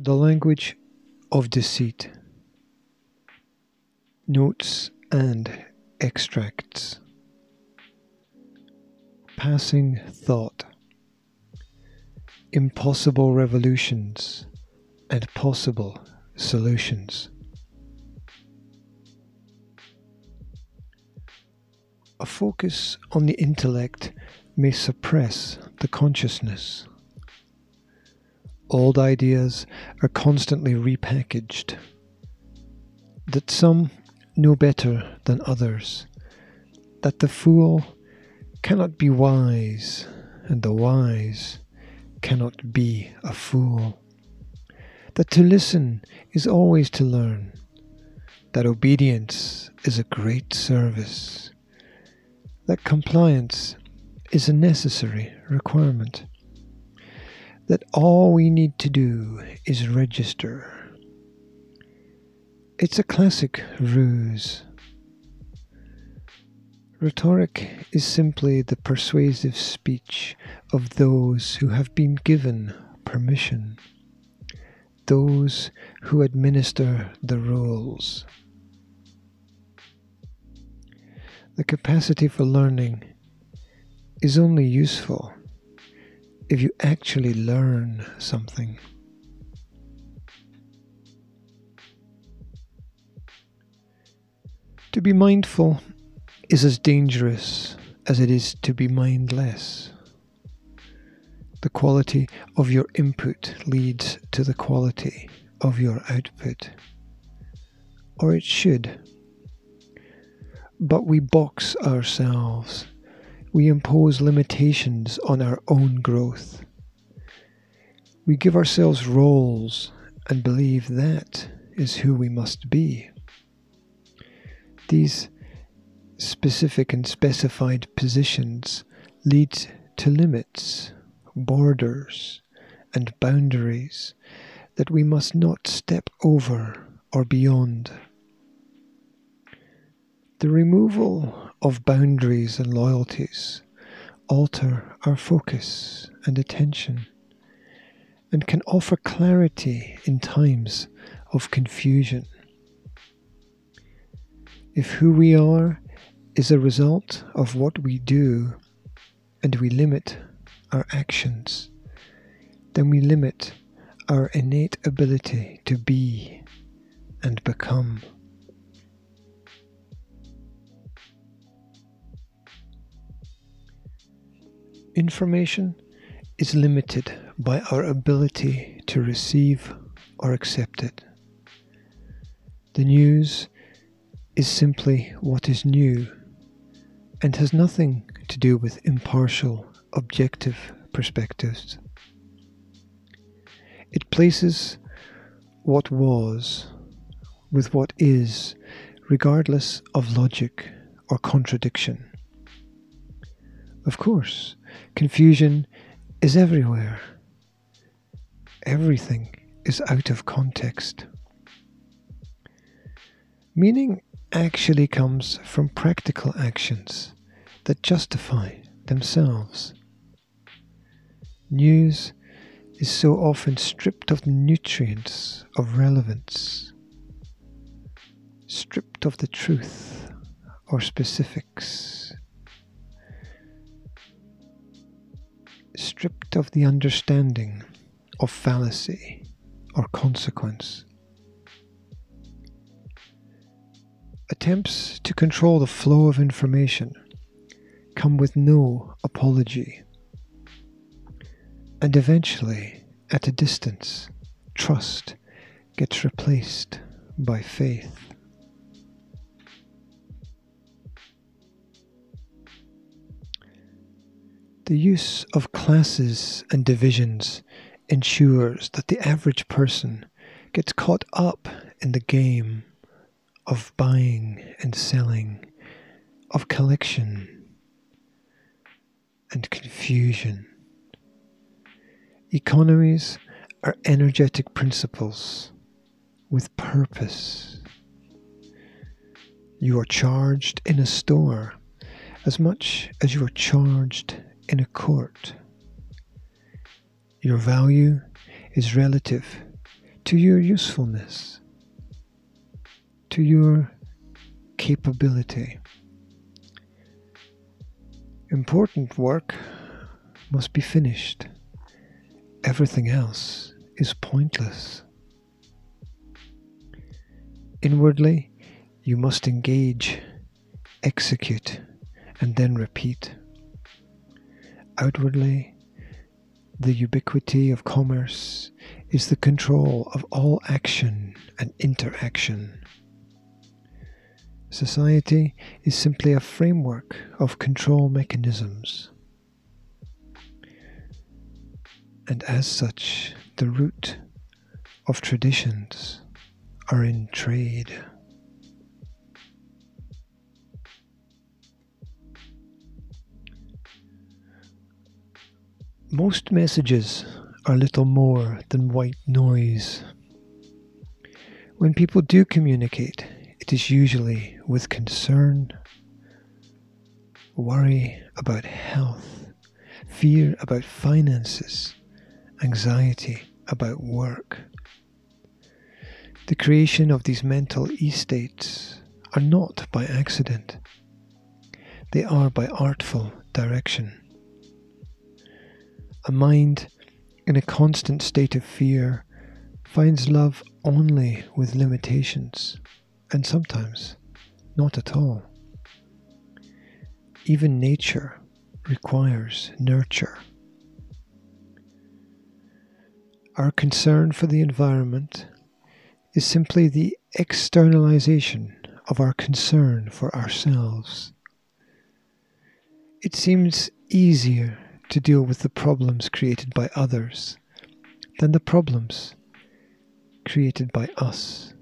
The language of deceit. Notes and extracts. Passing thought. Impossible revolutions and possible solutions. A focus on the intellect may suppress the consciousness. Old ideas are constantly repackaged. That some know better than others. That the fool cannot be wise, and the wise cannot be a fool. That to listen is always to learn. That obedience is a great service. That compliance is a necessary requirement that all we need to do is register. It's a classic ruse. Rhetoric is simply the persuasive speech of those who have been given permission, those who administer the rules. The capacity for learning is only useful if you actually learn something. To be mindful is as dangerous as it is to be mindless. The quality of your input leads to the quality of your output. Or it should. But we box ourselves we impose limitations on our own growth. We give ourselves roles and believe that is who we must be. These specific and specified positions lead to limits, borders, and boundaries that we must not step over or beyond. The removal of boundaries and loyalties alter our focus and attention and can offer clarity in times of confusion. If who we are is a result of what we do and we limit our actions, then we limit our innate ability to be and become. Information is limited by our ability to receive or accept it. The news is simply what is new and has nothing to do with impartial, objective perspectives. It places what was with what is, regardless of logic or contradiction. Of course, Confusion is everywhere. Everything is out of context. Meaning actually comes from practical actions that justify themselves. News is so often stripped of the nutrients of relevance, stripped of the truth or specifics. Stripped of the understanding of fallacy or consequence. Attempts to control the flow of information come with no apology. And eventually, at a distance, trust gets replaced by faith. The use of classes and divisions ensures that the average person gets caught up in the game of buying and selling, of collection and confusion. Economies are energetic principles with purpose. You are charged in a store as much as you are charged in a court. Your value is relative to your usefulness, to your capability. Important work must be finished. Everything else is pointless. Inwardly, you must engage, execute, and then repeat. Outwardly, the ubiquity of commerce is the control of all action and interaction. Society is simply a framework of control mechanisms. And as such, the root of traditions are in trade. Most messages are little more than white noise. When people do communicate, it is usually with concern, worry about health, fear about finances, anxiety about work. The creation of these mental e states are not by accident, they are by artful direction. A mind in a constant state of fear finds love only with limitations, and sometimes not at all. Even nature requires nurture. Our concern for the environment is simply the externalization of our concern for ourselves. It seems easier to deal with the problems created by others than the problems created by us.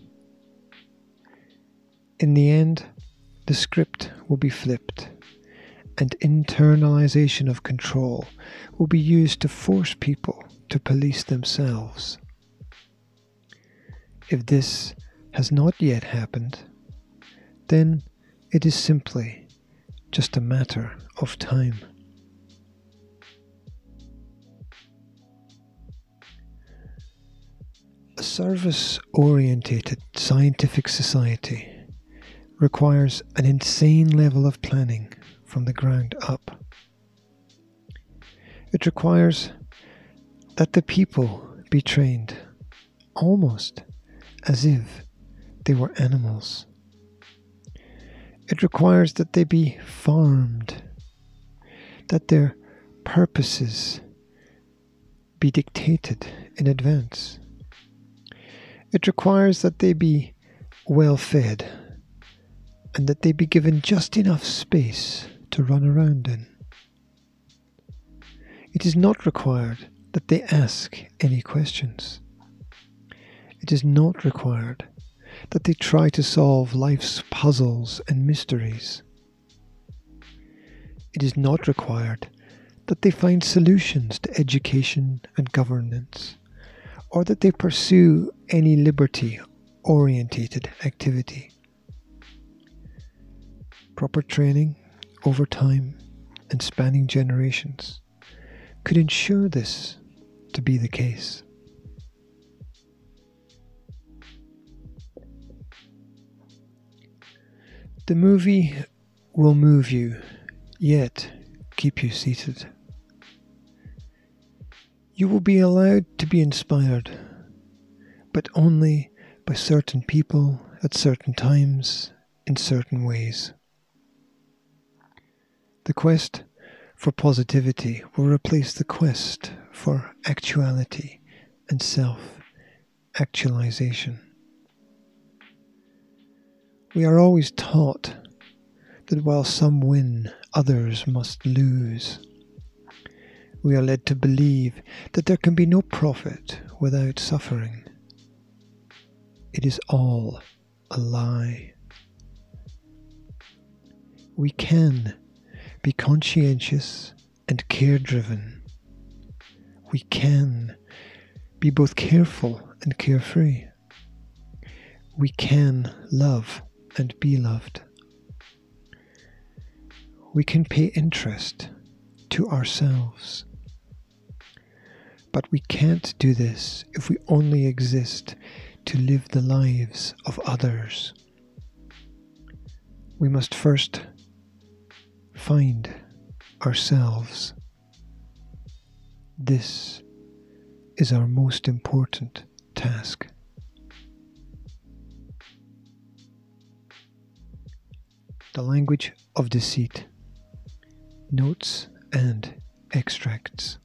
In the end, the script will be flipped, and internalization of control will be used to force people to police themselves. If this has not yet happened, then it is simply just a matter of time. Service orientated scientific society requires an insane level of planning from the ground up. It requires that the people be trained almost as if they were animals. It requires that they be farmed, that their purposes be dictated in advance. It requires that they be well fed and that they be given just enough space to run around in. It is not required that they ask any questions. It is not required that they try to solve life's puzzles and mysteries. It is not required that they find solutions to education and governance or that they pursue any liberty orientated activity. Proper training over time and spanning generations could ensure this to be the case. The movie will move you, yet keep you seated. You will be allowed to be inspired, but only by certain people at certain times in certain ways. The quest for positivity will replace the quest for actuality and self actualization. We are always taught that while some win, others must lose we are led to believe that there can be no profit without suffering. It is all a lie. We can be conscientious and care driven. We can be both careful and carefree. We can love and be loved. We can pay interest to ourselves But we can't do this if we only exist to live the lives of others. We must first find ourselves. This is our most important task. The language of deceit. Notes and extracts.